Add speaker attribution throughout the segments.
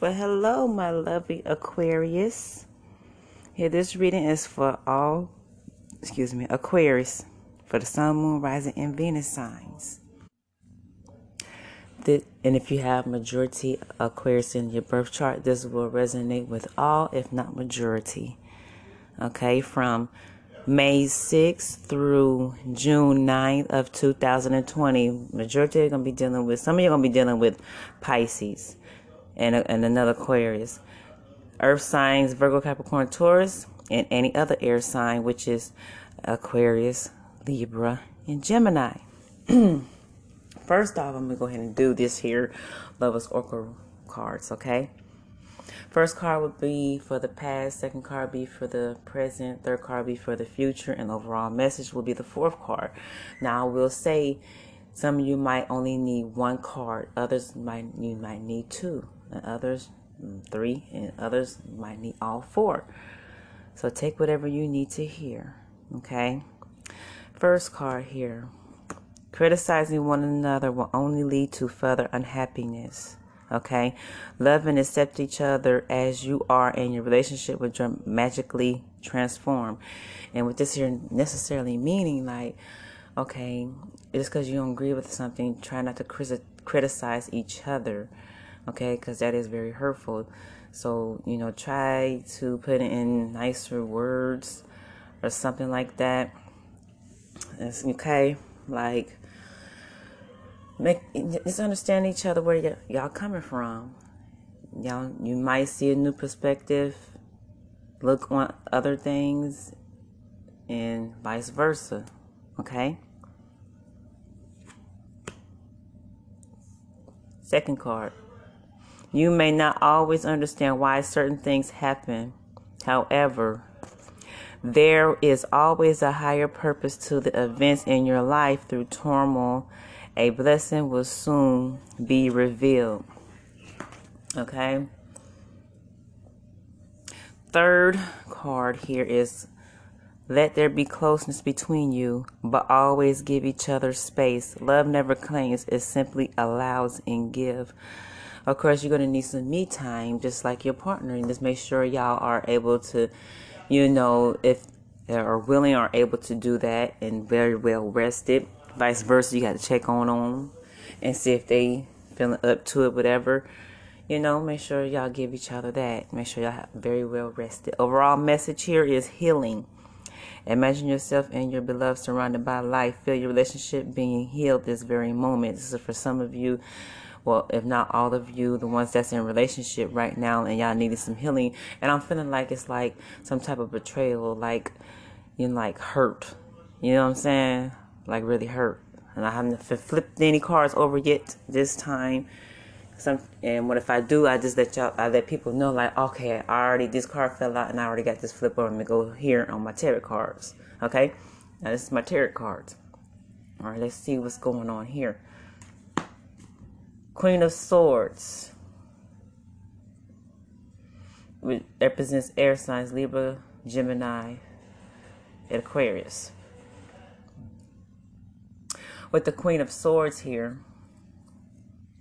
Speaker 1: Well, hello, my lovely Aquarius. Here, this reading is for all, excuse me, Aquarius, for the Sun, Moon, Rising, and Venus signs. And if you have majority Aquarius in your birth chart, this will resonate with all, if not majority. Okay, from May 6th through June 9th of 2020. Majority are going to be dealing with, some of you are going to be dealing with Pisces and, and another Aquarius. Earth signs, Virgo, Capricorn, Taurus, and any other air sign, which is Aquarius, Libra, and Gemini. First off, I'm going to go ahead and do this here Lovers Oracle cards, okay? First card would be for the past, second card be for the present, third card be for the future, and overall message will be the fourth card. Now, I will say some of you might only need one card, others might you might need two, and others mm, three, and others might need all four. So take whatever you need to hear, okay? First card here. Criticizing one another will only lead to further unhappiness. Okay, love and accept each other as you are, and your relationship will magically transform. And with this here necessarily meaning, like, okay, just because you don't agree with something, try not to criticize each other. Okay, because that is very hurtful. So you know, try to put in nicer words or something like that. It's okay, like make just understand each other where y- y'all coming from. Y'all, you might see a new perspective, look on other things, and vice versa. Okay. Second card. You may not always understand why certain things happen. However, there is always a higher purpose to the events in your life through turmoil a blessing will soon be revealed. Okay. Third card here is let there be closeness between you, but always give each other space. Love never claims, it simply allows and give. Of course, you're going to need some me time, just like your partner, and just make sure y'all are able to, you know, if they are willing or able to do that and very well rested. Vice versa you got to check on them and see if they feeling up to it whatever. You know make sure y'all give each other that. Make sure y'all have very well rested. Overall message here is healing. Imagine yourself and your beloved surrounded by life. Feel your relationship being healed this very moment. This is for some of you well if not all of you the ones that's in relationship right now and y'all needed some healing and i'm feeling like it's like some type of betrayal like you know like hurt you know what i'm saying like really hurt. And I haven't flipped any cards over yet this time. Some and what if I do? I just let y'all, I let people know like, okay, I already this card fell out, and I already got this flip over. Gonna go here on my tarot cards. Okay, now this is my tarot cards. All right, let's see what's going on here. Queen of Swords, which represents air signs Libra, Gemini, and Aquarius. With the Queen of Swords here,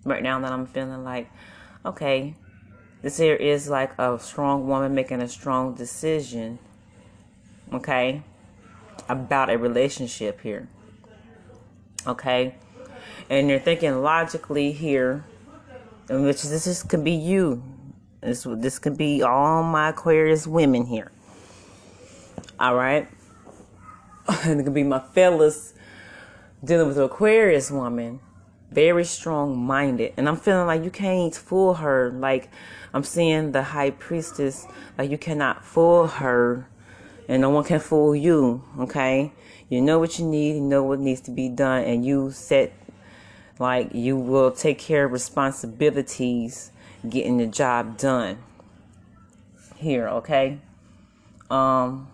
Speaker 1: right now that I'm feeling like, okay, this here is like a strong woman making a strong decision, okay, about a relationship here, okay, and you're thinking logically here, which this is, could be you. This this could be all my Aquarius women here. All right, and it could be my fellas dealing with Aquarius woman, very strong minded. And I'm feeling like you can't fool her. Like I'm seeing the high priestess, like you cannot fool her and no one can fool you. Okay. You know what you need, you know what needs to be done, and you set like you will take care of responsibilities getting the job done. Here, okay? Um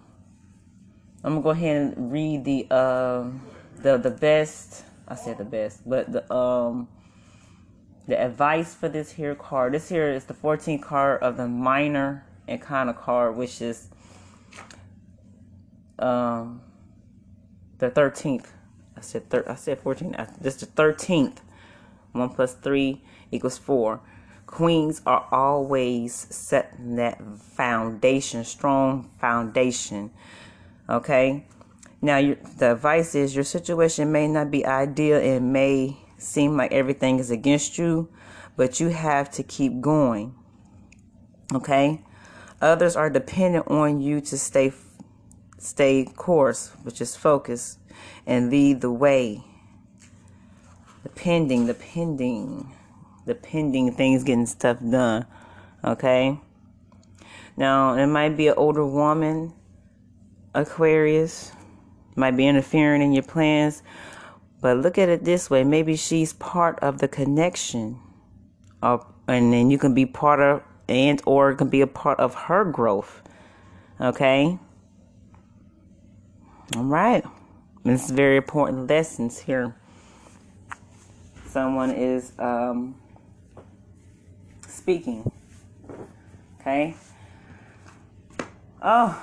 Speaker 1: I'm gonna go ahead and read the uh the the best I said the best, but the um the advice for this here card. This here is the 14th card of the minor arcana card, which is um the 13th. I said thir- I said 14. This is the 13th. One plus three equals four. Queens are always setting that foundation, strong foundation. Okay? Now, the advice is your situation may not be ideal and may seem like everything is against you, but you have to keep going. Okay? Others are dependent on you to stay stay course, which is focus, and lead the way. The pending, the pending, the pending things getting stuff done. Okay? Now, it might be an older woman, Aquarius, might be interfering in your plans, but look at it this way maybe she's part of the connection, and then you can be part of, and or can be a part of her growth. Okay? All right. Is very important lessons here. Someone is um, speaking. Okay. Oh,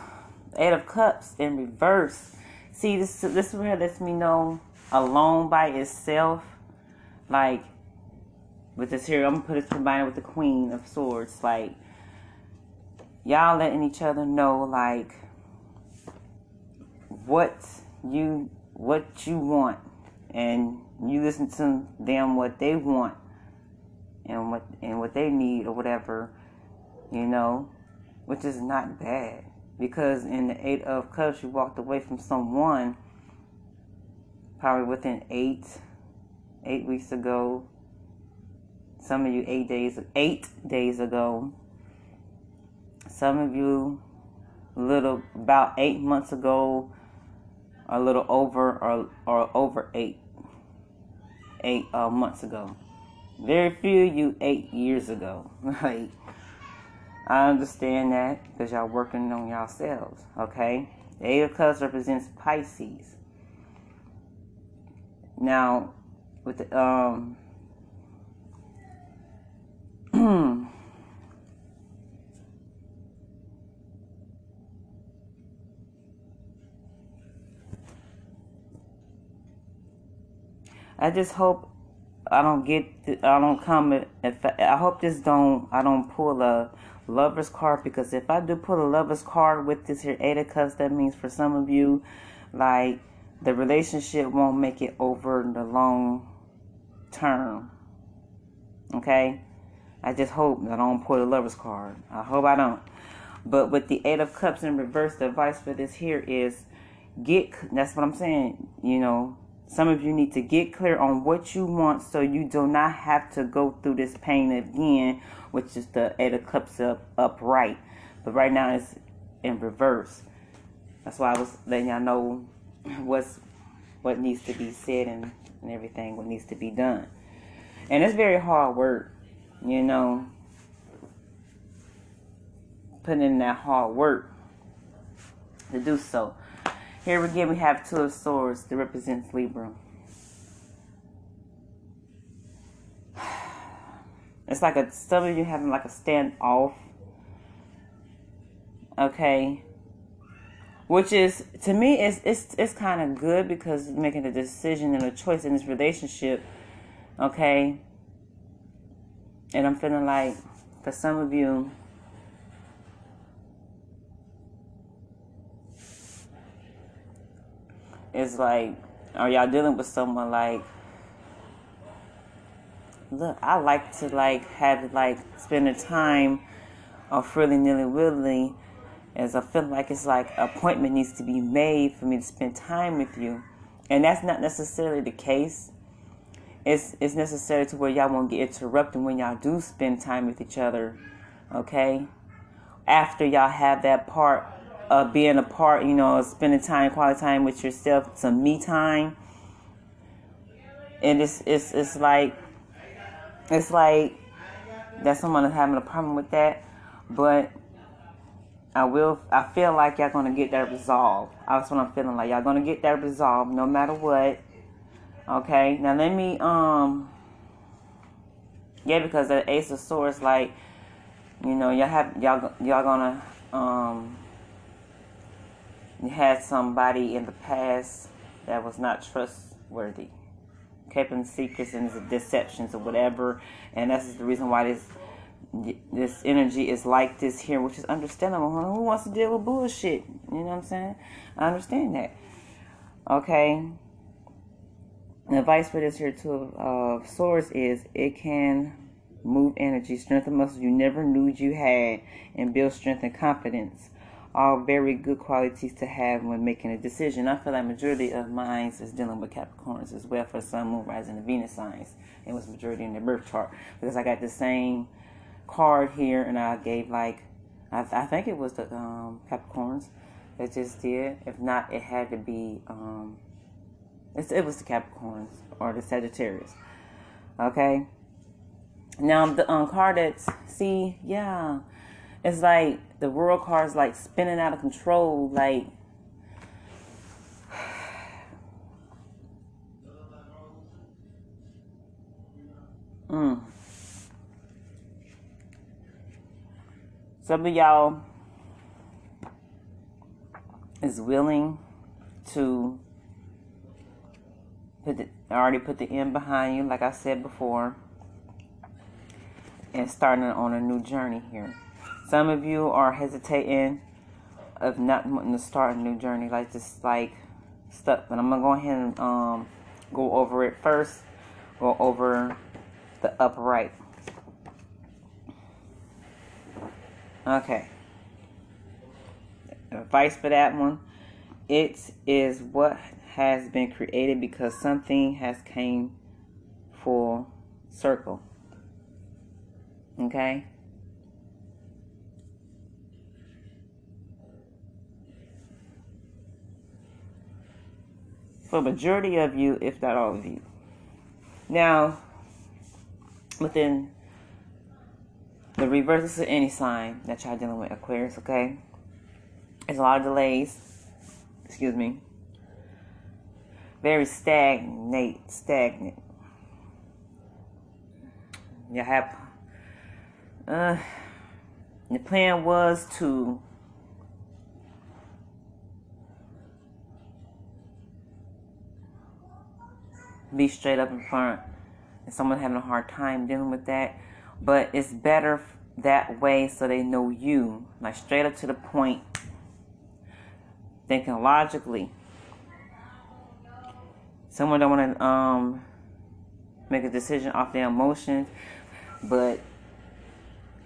Speaker 1: Eight of Cups in reverse. See, this this where lets me know alone by itself, like with this here, I'm gonna put it combined with the Queen of Swords. Like y'all letting each other know, like what you what you want and you listen to them what they want and what and what they need or whatever you know which is not bad. Because in the eight of cups you walked away from someone probably within eight eight weeks ago. Some of you eight days eight days ago. Some of you little about eight months ago a little over or, or over eight eight uh, months ago. Very few you eight years ago. Like I understand that because y'all working on yourselves. Okay, the Eight of Cups represents Pisces. Now, with the um. I just hope I don't get I don't come if I hope this don't I don't pull a lover's card because if I do pull a lover's card with this here eight of cups that means for some of you like the relationship won't make it over the long term okay? I just hope I don't pull a lover's card. I hope I don't. But with the eight of cups in reverse the advice for this here is get that's what I'm saying you know some of you need to get clear on what you want so you do not have to go through this pain again, which is the Eight of Cups up upright. But right now it's in reverse. That's why I was letting y'all know what's what needs to be said and, and everything, what needs to be done. And it's very hard work, you know, putting in that hard work to do so. Here again, we have Two of Swords that represents Libra. It's like a some of you having like a standoff. Okay. Which is to me it's it's it's kind of good because making a decision and a choice in this relationship. Okay. And I'm feeling like for some of you it's like, are y'all dealing with someone like, look, I like to like have like spending time or freely nilly willy as I feel like it's like appointment needs to be made for me to spend time with you. And that's not necessarily the case. It's it's necessary to where y'all won't get interrupted when y'all do spend time with each other. Okay? After y'all have that part uh, being apart, you know, spending time, quality time with yourself, some me time. And it's it's it's like it's like that someone is having a problem with that, but I will. I feel like y'all gonna get that resolved. That's what I'm feeling like. Y'all gonna get that resolved no matter what. Okay. Now let me um. Yeah, because the Ace of Swords, like, you know, y'all have y'all y'all gonna um had somebody in the past that was not trustworthy, keeping secrets and deceptions or whatever, and that's the reason why this this energy is like this here, which is understandable. Who wants to deal with bullshit? You know what I'm saying? I understand that. Okay. The advice for this here two of swords is it can move energy, strengthen muscles you never knew you had, and build strength and confidence. All very good qualities to have when making a decision. I feel like majority of minds is dealing with Capricorns as well for Sun, Moon, Rising, and Venus signs. It was majority in the birth chart because I got the same card here, and I gave like I, I think it was the um, Capricorns that just did. If not, it had to be um, it was the Capricorns or the Sagittarius. Okay. Now the um, card that's see, yeah, it's like the world car is like spinning out of control, like. Mm. Some of y'all is willing to put the, already put the end behind you, like I said before, and starting on a new journey here. Some of you are hesitating of not wanting to start a new journey, like just like stuff. But I'm gonna go ahead and um, go over it first. Go over the upright. Okay. Advice for that one. It is what has been created because something has came full circle. Okay? For majority of you, if not all of you. Now, within the reverse of any sign that y'all dealing with, Aquarius, okay? There's a lot of delays. Excuse me very stagnate, stagnant. You have, uh, the plan was to be straight up in front and someone having a hard time dealing with that but it's better that way so they know you like straight up to the point thinking logically Someone don't want to um, make a decision off their emotions, but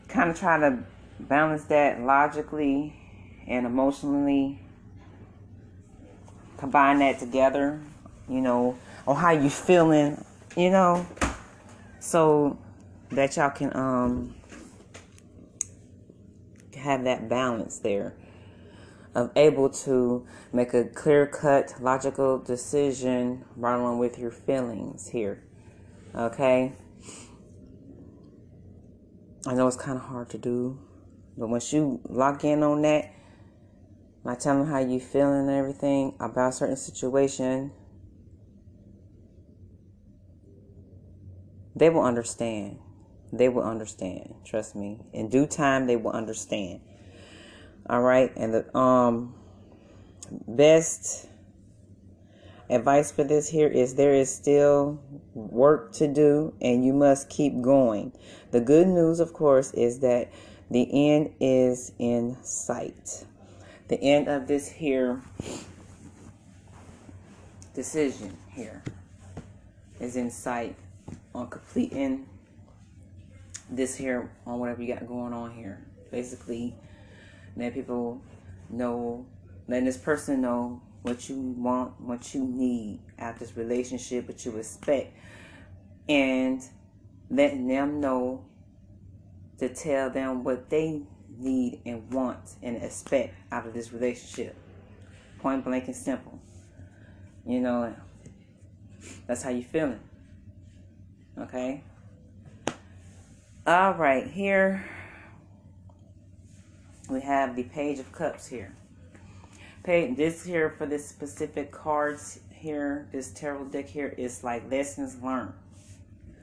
Speaker 1: kind of try to balance that logically and emotionally. Combine that together, you know, on how you feeling, you know, so that y'all can um have that balance there of able to make a clear cut, logical decision right along with your feelings here. Okay? I know it's kind of hard to do, but once you lock in on that, by telling how you feeling and everything about a certain situation, they will understand. They will understand. Trust me. In due time, they will understand. All right, and the um best advice for this here is there is still work to do and you must keep going. The good news, of course, is that the end is in sight. The end of this here decision here is in sight on completing this here on whatever you got going on here. Basically, let people know, letting this person know what you want, what you need out of this relationship, what you expect, and letting them know to tell them what they need and want and expect out of this relationship. Point blank and simple. You know, that's how you feeling. Okay? All right, here we have the page of cups here. Page this here for this specific cards here this tarot deck here is like lessons learned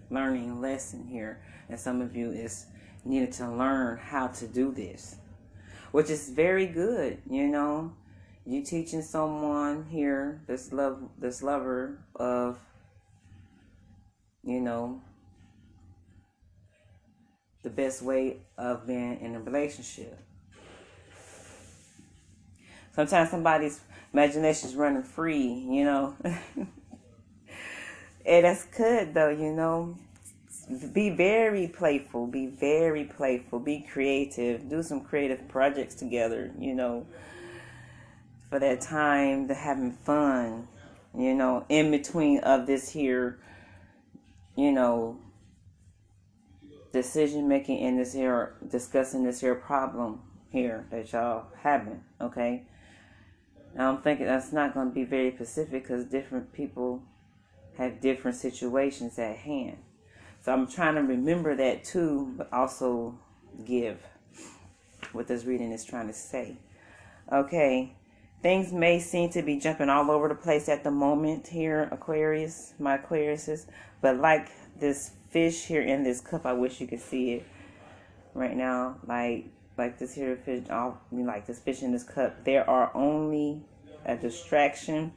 Speaker 1: learning lesson here. And some of you is needed to learn how to do this which is very good you know? You teaching someone here this love this lover of you know the best way of being in a relationship. Sometimes somebody's imagination is running free, you know. and that's good though, you know. Be very playful, be very playful, be creative, do some creative projects together, you know, for that time to having fun, you know, in between of this here, you know, decision making in this here, discussing this here problem here that y'all having, okay? Now I'm thinking that's not going to be very specific because different people have different situations at hand. So I'm trying to remember that too, but also give what this reading is trying to say. Okay, things may seem to be jumping all over the place at the moment here, Aquarius, my Aquariuses, but like this fish here in this cup, I wish you could see it right now. Like like this here fish, I mean, like this fish in this cup. There are only a distraction.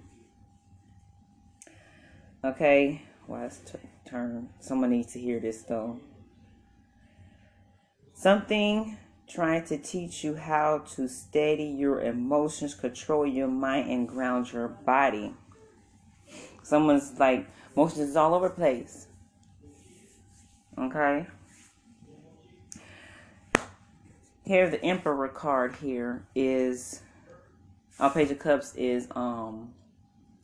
Speaker 1: Okay, wise turn. Someone needs to hear this though. Something trying to teach you how to steady your emotions, control your mind, and ground your body. Someone's like emotions is all over the place. Okay. Here, the Emperor card here is our Page of Cups is um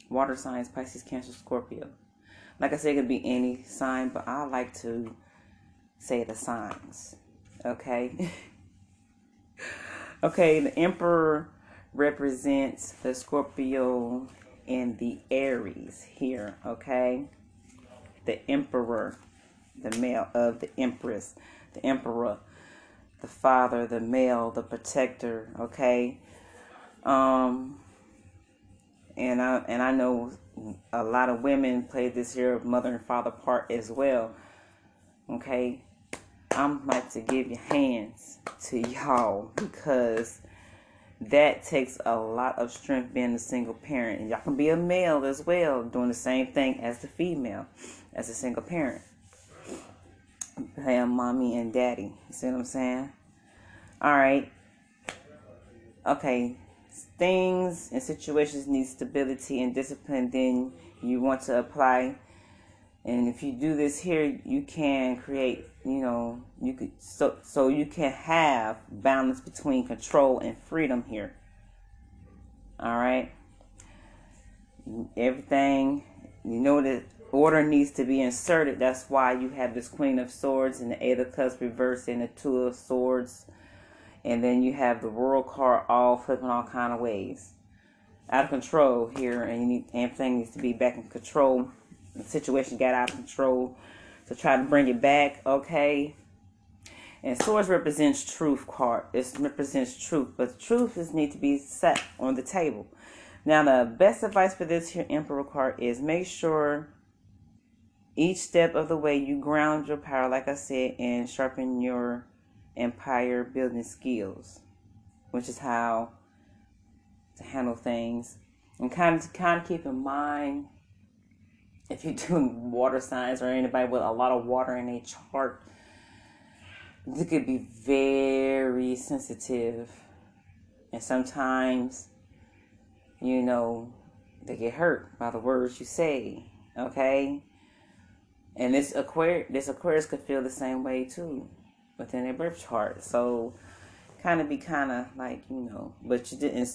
Speaker 1: water signs, Pisces, Cancer, Scorpio. Like I said, it could be any sign, but I like to say the signs. Okay. okay, the Emperor represents the Scorpio and the Aries here. Okay. The Emperor, the male of the Empress, the Emperor, the father, the male, the protector. Okay um, and I and I know a lot of women play this here mother and father part as well. Okay, I'm like to give you hands to y'all because that takes a lot of strength being a single parent. And y'all can be a male as well, doing the same thing as the female, as a single parent. Playing mommy and daddy. You see what I'm saying? All right. Okay, things and situations need stability and discipline, then you want to apply. And if you do this here, you can create, you know, you could so so you can have balance between control and freedom here. All right. Everything, you know that order needs to be inserted. That's why you have this Queen of Swords and the Eight of Cups reversed and the Two of Swords and then you have the world card all flipping all kind of ways out of control here and you need everything needs to be back in control the situation got out of control to try to bring it back okay and swords represents truth card it represents truth but truth is need to be set on the table now the best advice for this here emperor card is make sure each step of the way you ground your power like i said and sharpen your empire building skills, which is how to handle things. And kind of kind of keep in mind if you're doing water signs or anybody with a lot of water in a chart, they could be very sensitive. And sometimes, you know, they get hurt by the words you say. Okay? And this Aquarius, this Aquarius could feel the same way too within their birth chart. So kind of be kind of like, you know, but you didn't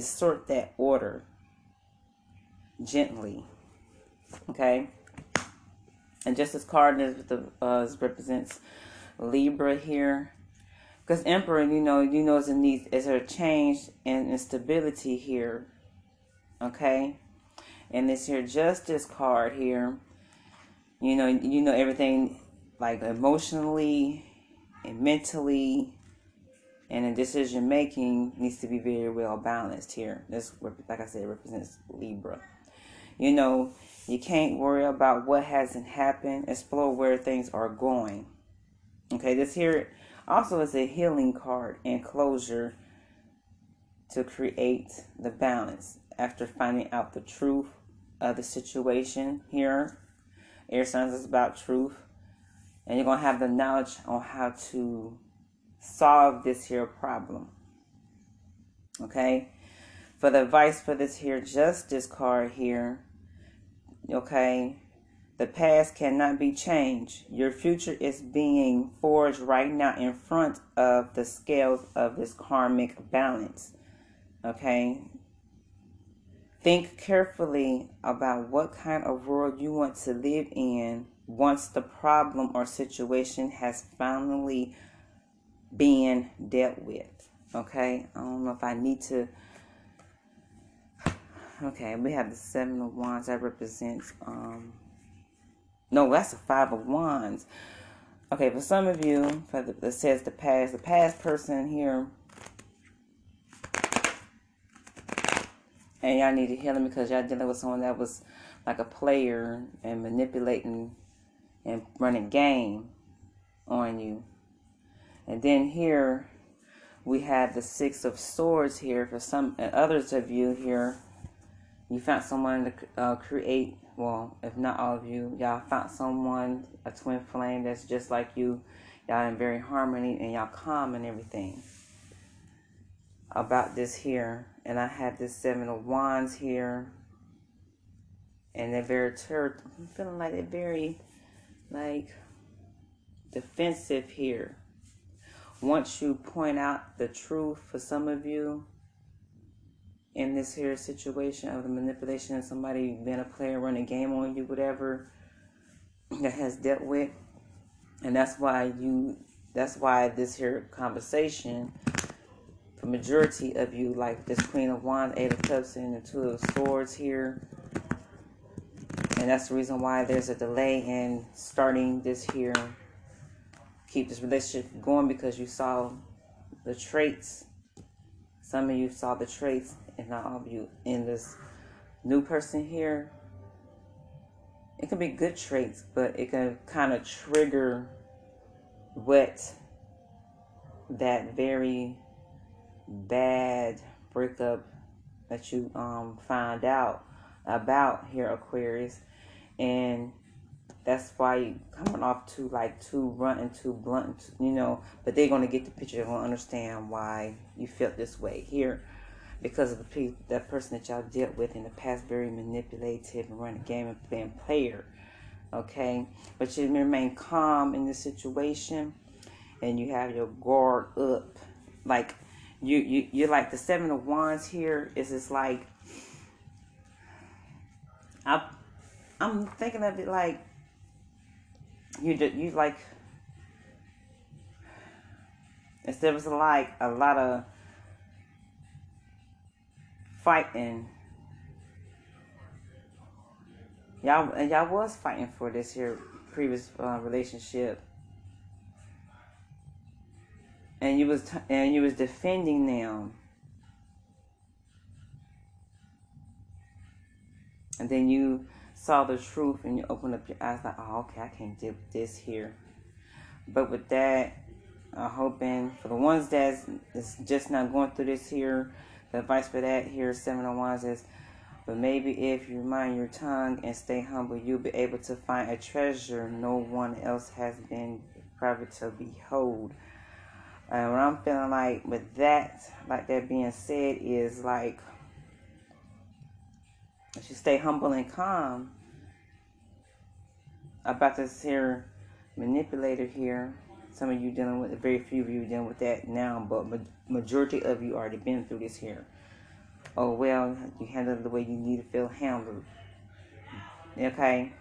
Speaker 1: sort that order gently. Okay? And Justice card is the uh, represents Libra here. Because Emperor, you know, you know, is a need, is a change and instability here. Okay? And this here Justice card here, you know, you know everything like emotionally and mentally and in decision making needs to be very well balanced here. This, like I said, represents Libra. You know, you can't worry about what hasn't happened. Explore where things are going. Okay, this here also is a healing card and closure to create the balance after finding out the truth of the situation here. Air signs is about truth and you're going to have the knowledge on how to solve this here problem. Okay? For the advice for this here justice card here, okay? The past cannot be changed. Your future is being forged right now in front of the scales of this karmic balance. Okay? Think carefully about what kind of world you want to live in once the problem or situation has finally been dealt with. Okay? I don't know if I need to. Okay, we have the Seven of Wands that represents um, no, that's the five of wands. Okay, for some of you, for the, that says the past, the past person here, and y'all need to heal them because y'all dealing with someone that was like a player and manipulating and running game on you. And then here we have the six of swords here for some and others of you here. You found someone to uh, create well, if not all of you, y'all found someone, a twin flame that's just like you. Y'all in very harmony and y'all calm and everything. About this here. And I have this seven of wands here. And they're very tur I'm feeling like they're very like defensive here. Once you point out the truth for some of you, in this here situation of the manipulation of somebody being a player, running game on you, whatever that has dealt with. And that's why you that's why this here conversation, the majority of you, like this Queen of Wands, Eight of Cups, and the Two of Swords here. And that's the reason why there's a delay in starting this here. Keep this relationship going because you saw the traits. Some of you saw the traits if not all of you, in this new person here, it can be good traits, but it can kind of trigger what that very bad breakup that you um, find out about here, Aquarius. And that's why you coming off too like too blunt and too blunt, you know. But they're gonna get the picture. They're gonna understand why you felt this way here because of the pe- that person that y'all dealt with in the past, very manipulative and running a game and being player. Okay, but you remain calm in this situation, and you have your guard up, like you you you're like the seven of wands here. Is it's like I I'm thinking of it like you you like instead of like a lot of fighting. Y'all and y'all was fighting for this here previous uh, relationship, and you was t- and you was defending them, and then you saw the truth and you opened up your eyes like, oh, okay, I can't deal with this here. But with that, I'm hoping for the ones that's, that's just not going through this here the advice for that here, Seven oh of Wands is, but maybe if you mind your tongue and stay humble, you'll be able to find a treasure no one else has been private to behold. And what I'm feeling like with that, like that being said, is like, if you stay humble and calm about this here manipulator here, some of you dealing with, very few of you dealing with that now, but majority of you already been through this here. Oh, well, you handle it the way you need to feel handled. Okay?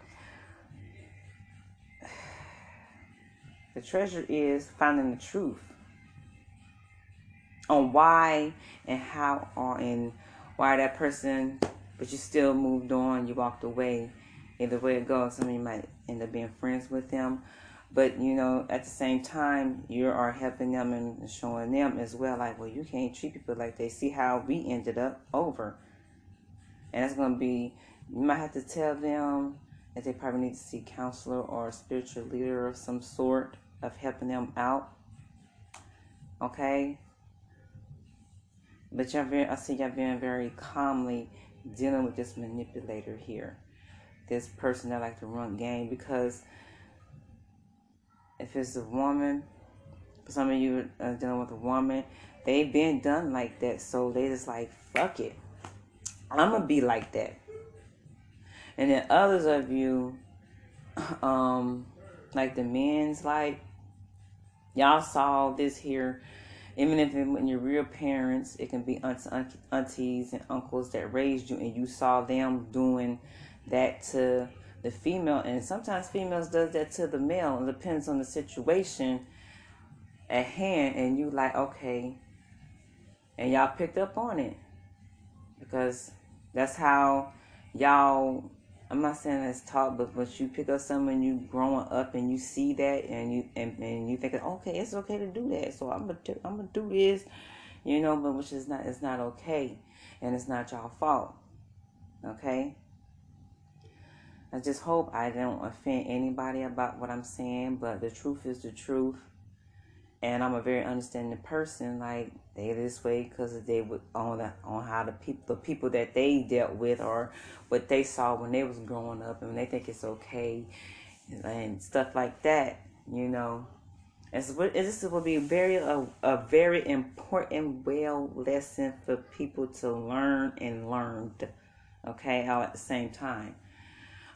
Speaker 1: The treasure is finding the truth on why and how or and why that person, but you still moved on, you walked away. Either way it goes, some of you might end up being friends with them but you know, at the same time, you are helping them and showing them as well, like, well, you can't treat people like they see how we ended up over. And it's gonna be you might have to tell them that they probably need to see counselor or a spiritual leader of some sort of helping them out. Okay? But you're very I see y'all being very calmly dealing with this manipulator here. This person that like to run game because if it's a woman, some of you are dealing with a woman, they've been done like that. So they just like, fuck it. I'm going to be like that. And then others of you, um, like the men's, like, y'all saw this here. Even if it, when your real parents, it can be aunties and uncles that raised you, and you saw them doing that to the female, and sometimes females does that to the male. It depends on the situation at hand, and you like okay, and y'all picked up on it because that's how y'all. I'm not saying it's taught, but once you pick up someone you growing up and you see that and you and, and you think okay, it's okay to do that, so I'm gonna I'm gonna do this, you know, but which is not it's not okay, and it's not y'all fault, okay. I just hope I don't offend anybody about what I'm saying, but the truth is the truth. And I'm a very understanding person. Like they this way because they would on the, on how the people the people that they dealt with or what they saw when they was growing up and they think it's okay and stuff like that. You know, it's this will be very a, a very important well lesson for people to learn and learned. Okay, all at the same time.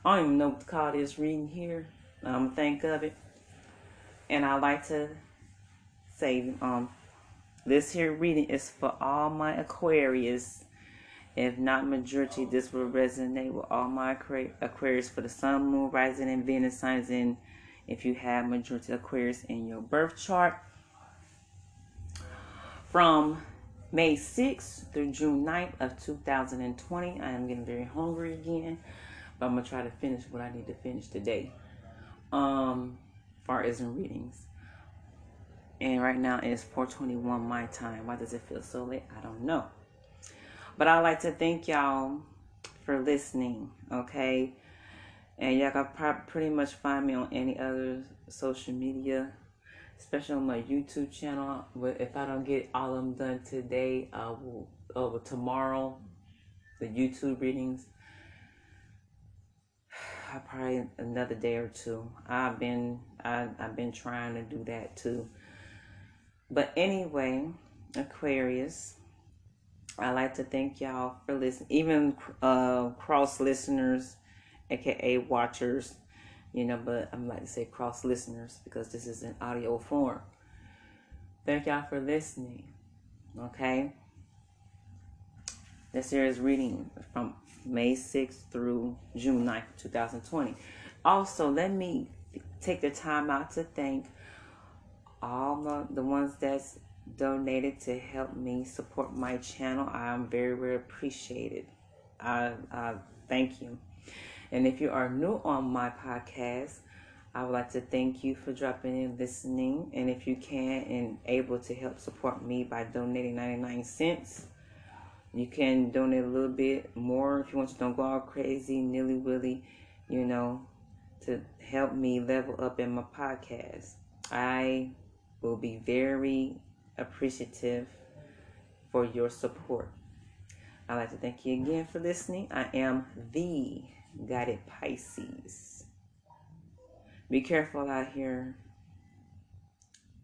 Speaker 1: I don't even know what to call this reading here. I'm um, think of it. And I like to say, um, this here reading is for all my Aquarius. If not majority, this will resonate with all my Aquarius for the Sun, Moon, Rising, and Venus signs in. If you have majority Aquarius in your birth chart, from May 6th through June 9th of 2020, I am getting very hungry again. I'm gonna try to finish what I need to finish today. Um, far as in readings. And right now it's 421 my time. Why does it feel so late? I don't know. But I'd like to thank y'all for listening, okay? And y'all can pretty much find me on any other social media, especially on my YouTube channel. But if I don't get all of them done today, I will over tomorrow, the YouTube readings probably another day or two. I've been I, I've been trying to do that too. But anyway, Aquarius, I like to thank y'all for listening. Even uh, cross listeners, aka watchers, you know. But I'm like to say cross listeners because this is an audio form. Thank y'all for listening. Okay. This here is reading from May 6th through June 9th, 2020. Also, let me take the time out to thank all the, the ones that's donated to help me support my channel. I'm very, very appreciated. I, I thank you. And if you are new on my podcast, I would like to thank you for dropping in, listening, and if you can and able to help support me by donating 99 cents you can donate a little bit more if you want to. Don't go all crazy, nilly willy, you know, to help me level up in my podcast. I will be very appreciative for your support. I'd like to thank you again for listening. I am the Guided Pisces. Be careful out here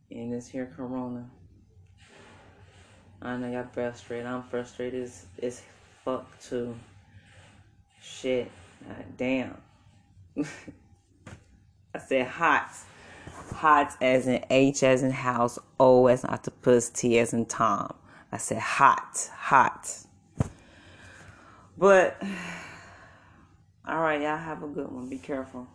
Speaker 1: in this here corona. I know y'all frustrated. I'm frustrated as, as fuck too. Shit. Damn. I said hot. Hot as in H as in house, O as in octopus, T as in Tom. I said hot. Hot. But, alright, y'all have a good one. Be careful.